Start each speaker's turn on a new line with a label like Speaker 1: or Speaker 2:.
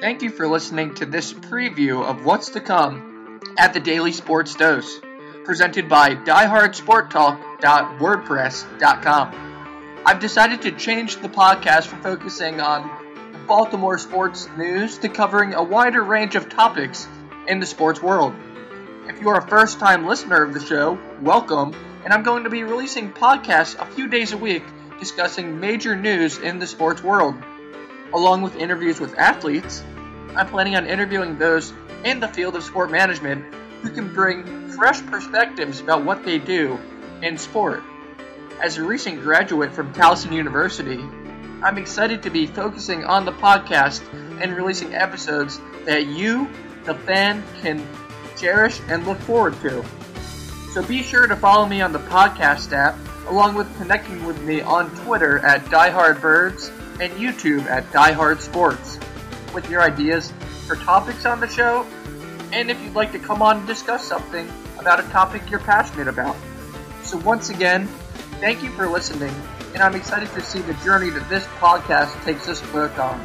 Speaker 1: Thank you for listening to this preview of what's to come at the Daily Sports Dose, presented by DieHardSportTalk.wordpress.com. I've decided to change the podcast from focusing on Baltimore sports news to covering a wider range of topics in the sports world. If you are a first time listener of the show, welcome, and I'm going to be releasing podcasts a few days a week discussing major news in the sports world. Along with interviews with athletes, I'm planning on interviewing those in the field of sport management who can bring fresh perspectives about what they do in sport. As a recent graduate from Towson University, I'm excited to be focusing on the podcast and releasing episodes that you, the fan, can cherish and look forward to. So be sure to follow me on the podcast app, along with connecting with me on Twitter at DieHardBirds and YouTube at Die Sports with your ideas for topics on the show, and if you'd like to come on and discuss something about a topic you're passionate about. So once again, thank you for listening, and I'm excited to see the journey that this podcast takes us both on.